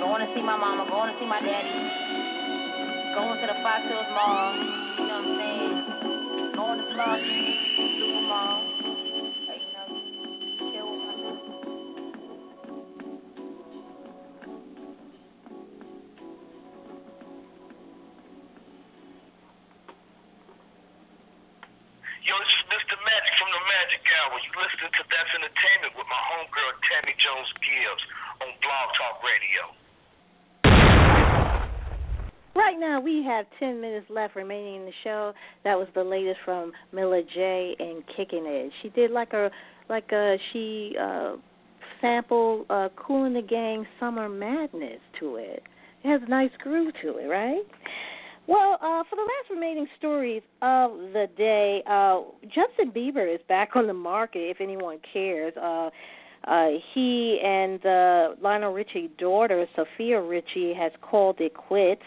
Going to see my mama, going to see my daddy. Going to the Fox Hills Mall. You know what I'm saying? Going to Slauson,
10 minutes left remaining in the show. That was the latest from Mila J and Kicking It. She did like a, like a, she uh, sampled uh, Kool and the Gang Summer Madness to it. It has a nice groove to it, right? Well, uh, for the last remaining stories of the day, uh, Justin Bieber is back on the market. If anyone cares, uh, uh, he and uh, Lionel Richie's daughter, Sofia Richie, has called it quits.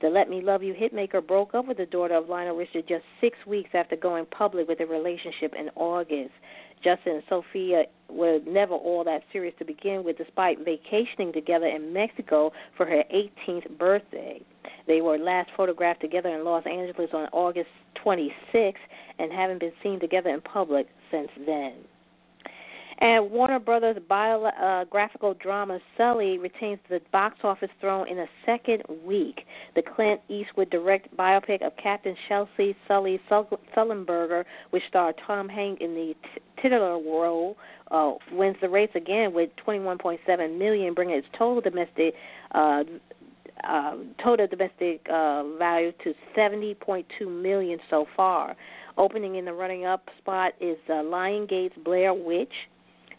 The Let Me Love You hitmaker broke up with the daughter of Lionel Richie just six weeks after going public with their relationship in August. Justin and Sofia were never all that serious to begin with, despite vacationing together in Mexico for her 18th birthday. They were last photographed together in Los Angeles on August 26 and haven't been seen together in public since then. And Warner Brothers biographical drama Sully retains the box office throne in a second week. The Clint Eastwood direct biopic of Captain Chelsea Sully Sullenberger, which starred Tom Hanks in the titular role, uh, wins the race again with 21.7 million, bringing its total domestic uh, uh, total domestic uh, value to 70.2 million so far. Opening in the running up spot is uh, Lion Gate's Blair Witch,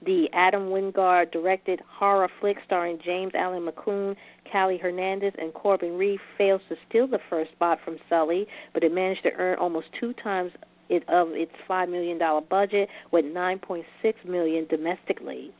the Adam Wingard directed horror flick starring James Allen McCune, Callie Hernandez, and Corbin Reid fails to steal the first spot from Sully, but it managed to earn almost two times it of its five million dollar budget with nine point six million domestically.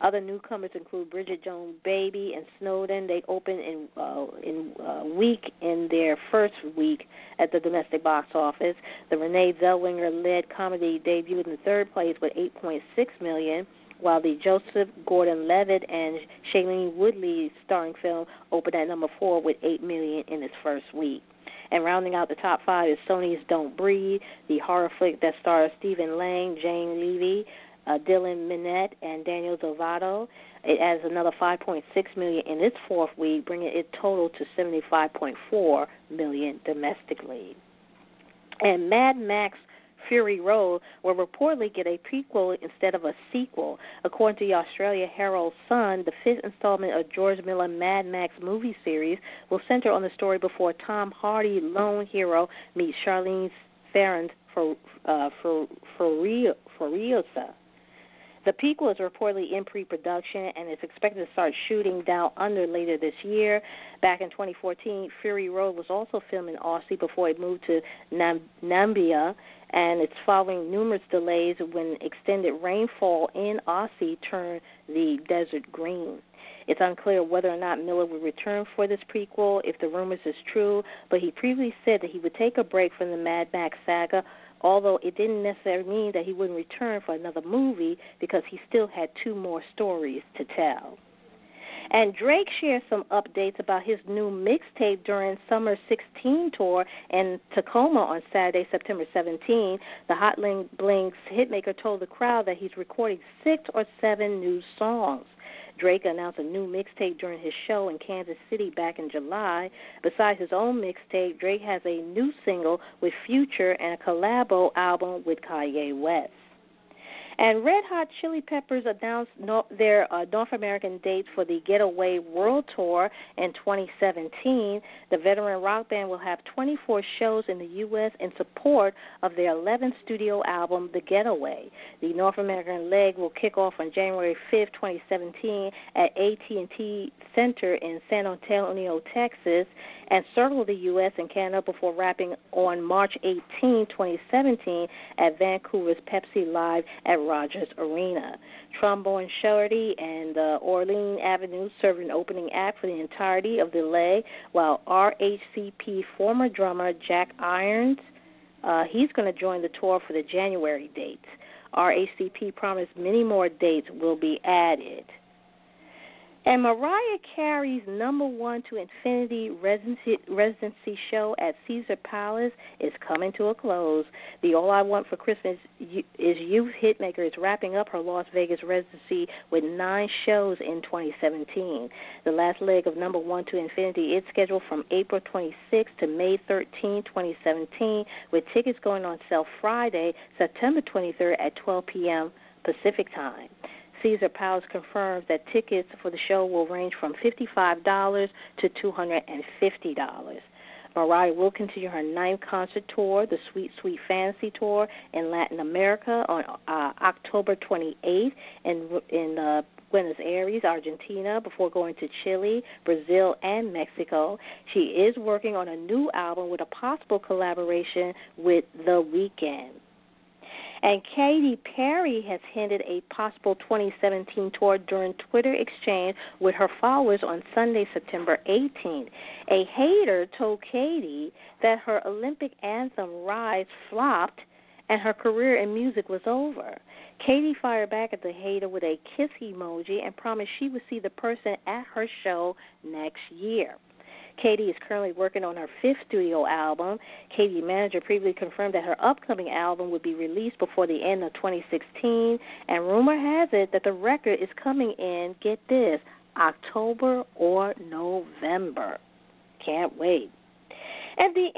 Other newcomers include Bridget Jones' Baby and Snowden. They opened in uh, in uh, week in their first week at the domestic box office. The Renee Zellweger-led comedy debuted in third place with 8.6 million while the Joseph Gordon-Levitt and Shailene Woodley starring film opened at number four with eight million in its first week. And rounding out the top five is Sony's Don't Breathe, the horror flick that stars Stephen Lang, Jane Levy, uh, Dylan Minnette, and Daniel Zovatto. It adds another 5.6 million in its fourth week, bringing it total to 75.4 million domestically. And Mad Max Fury Road will reportedly get a prequel instead of a sequel. According to the Australia Herald Sun, the fifth installment of George Miller Mad Max movie series will center on the story before Tom Hardy lone hero meets Charlize Theron for uh, for for Furiosa. The prequel is reportedly in pre-production and is expected to start shooting down under later this year. Back in 2014, Fury Road was also filmed in Aussie before it moved to Nam- Namibia and it's following numerous delays when extended rainfall in Aussie turned the desert green. It's unclear whether or not Miller will return for this prequel if the rumors is true, but he previously said that he would take a break from the Mad Max saga, although it didn't necessarily mean that he wouldn't return for another movie because he still had two more stories to tell. And Drake shared some updates about his new mixtape during Summer 16 tour in Tacoma on Saturday, September 17. The Hot Bling hitmaker told the crowd that he's recording six or seven new songs. Drake announced a new mixtape during his show in Kansas City back in July. Besides his own mixtape, Drake has a new single with Future and a collabo album with Kanye West. And Red Hot Chili Peppers announced no, their uh, North American dates for the Getaway World Tour in 2017. The veteran rock band will have 24 shows in the U.S. in support of their 11th studio album, The Getaway. The North American leg will kick off on January 5, 2017, at AT&T Center in San Antonio, Texas, and circle the U.S. and Canada before wrapping on March 18, 2017, at Vancouver's Pepsi Live at Rogers Arena. Trombone Shorty and uh, Avenue served an opening act for the entirety of the leg, while RHCP former drummer Jack Irons, uh, he's going to join the tour for the January dates. RHCP promised many more dates will be added. And Mariah Carey's number one to infinity residency, residency show at Caesar Palace is coming to a close. The All I Want for Christmas is You Hitmaker is wrapping up her Las Vegas residency with nine shows in 2017. The last leg of number one to infinity is scheduled from April 26 to May 13, 2017, with tickets going on sale Friday, September 23rd at 12 p.m. Pacific Time. Caesar Palace confirms that tickets for the show will range from $55 to $250. Mariah will continue her ninth concert tour, the Sweet Sweet Fantasy Tour, in Latin America on uh, October 28th in in uh, Buenos Aires, Argentina, before going to Chile, Brazil, and Mexico. She is working on a new album with a possible collaboration with The Weeknd. And Katy Perry has hinted a possible 2017 tour during Twitter exchange with her followers on Sunday, September 18th. A hater told Katy that her Olympic anthem Rise flopped and her career in music was over. Katy fired back at the hater with a kiss emoji and promised she would see the person at her show next year. Katy is currently working on her fifth studio album. Katy's manager previously confirmed that her upcoming album would be released before the end of 2016, and rumor has it that the record is coming in, get this, October or November. Can't wait. And the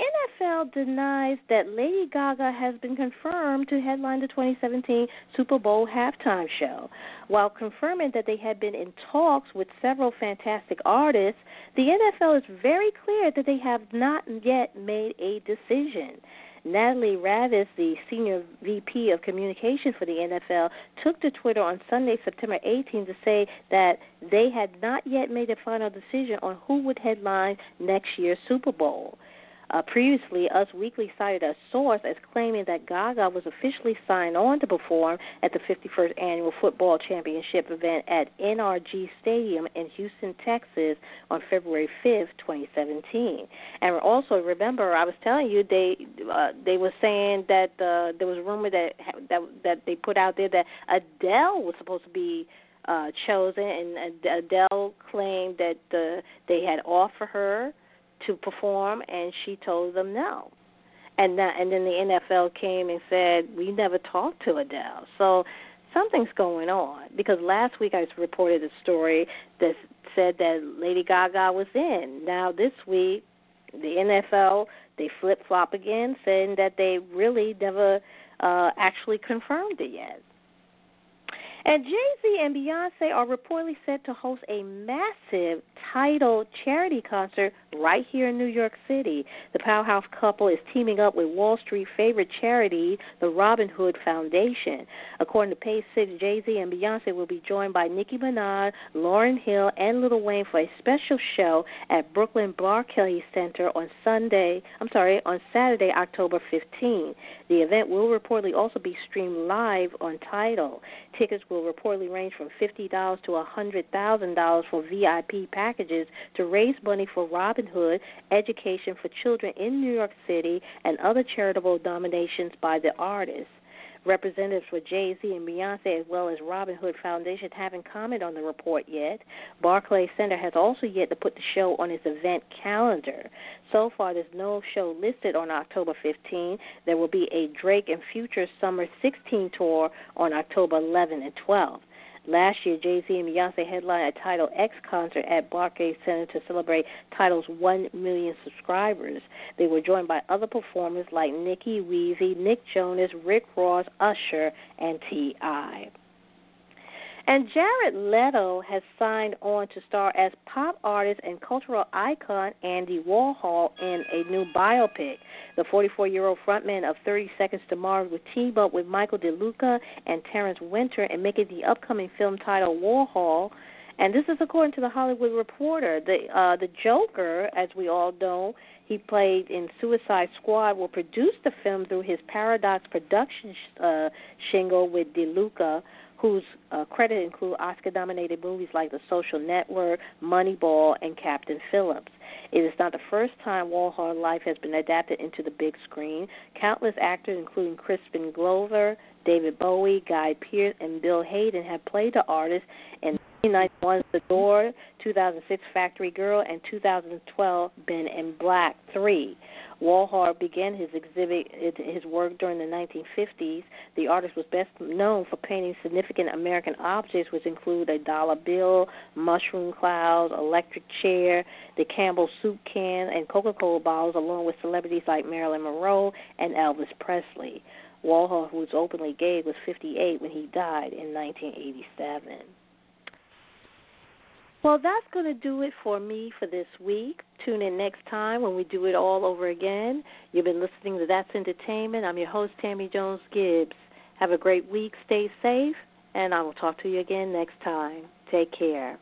NFL denies that Lady Gaga has been confirmed to headline the 2017 Super Bowl halftime show. While confirming that they had been in talks with several fantastic artists, the NFL is very clear that they have not yet made a decision. Natalie Ravitz, the senior VP of communication for the NFL, took to Twitter on Sunday, September 18, to say that they had not yet made a final decision on who would headline next year's Super Bowl. Uh, previously, Us Weekly cited a source as claiming that Gaga was officially signed on to perform at the 51st Annual Football Championship event at NRG Stadium in Houston, Texas on February 5th, 2017. And also, remember, I was telling you they uh, they were saying that uh, there was a rumor that that that they put out there that Adele was supposed to be uh, chosen, and Adele claimed that uh, they had offered her to perform, and she told them no. And that, and then the NFL came and said we never talked to Adele. So something's going on because last week I reported a story that said that Lady Gaga was in. Now this week, the NFL they flip flop again, saying that they really never uh, actually confirmed it yet. And Jay Z and Beyonce are reportedly set to host a massive Tidal charity concert right here in New York City. The powerhouse couple is teaming up with Wall Street favorite charity, the Robin Hood Foundation. According to Page Six, Jay Z and Beyonce will be joined by Nicki Minaj, Lauryn Hill, and Lil Wayne for a special show at Brooklyn Barclays Center on Sunday. I'm sorry, on Saturday, October 15. The event will reportedly also be streamed live on Tidal. Tickets will reportedly range from $50 to $100,000 for VIP packages to raise money for Robin Hood, education for children in New York City, and other charitable donations by the artists. Representatives for Jay Z and Beyonce, as well as Robin Hood Foundation, haven't commented on the report yet. Barclays Center has also yet to put the show on its event calendar. So far, there's no show listed on October 15. There will be a Drake and Future Summer 16 tour on October 11 and 12. Last year, Jay Z and Beyonce headlined a Tidal X concert at Barclays Center to celebrate Tidal's 1 million subscribers. They were joined by other performers like Nicki, Weezy, Nick Jonas, Rick Ross, Usher, and T.I. And Jared Leto has signed on to star as pop artist and cultural icon Andy Warhol in a new biopic. The 44 year old frontman of 30 Seconds to Mars will team up with Michael DeLuca and Terrence Winter in making the upcoming film titled Warhol. And this is according to the Hollywood Reporter. The uh, the Joker, as we all know, he played in Suicide Squad, will produce the film through his Paradox Production uh, shingle with DeLuca whose uh, credit include Oscar-nominated movies like The Social Network, Moneyball, and Captain Phillips. It is not the first time Warhol Life has been adapted into the big screen. Countless actors, including Crispin Glover, David Bowie, Guy Pearce, and Bill Hayden, have played the artist in 1991's The Door, 2006 Factory Girl, and 2012 Men in Black 3. Warhol began his exhibit his work during the 1950s. The artist was best known for painting significant American objects, which include a dollar bill, mushroom clouds, electric chair, the Campbell soup can, and Coca-Cola bottles, along with celebrities like Marilyn Monroe and Elvis Presley. Warhol, who was openly gay, was 58 when he died in 1987. Well, that's going to do it for me for this week. Tune in next time when we do it all over again. You've been listening to That's Entertainment. I'm your host, Tammy Jones Gibbs. Have a great week. Stay safe, and I will talk to you again next time. Take care.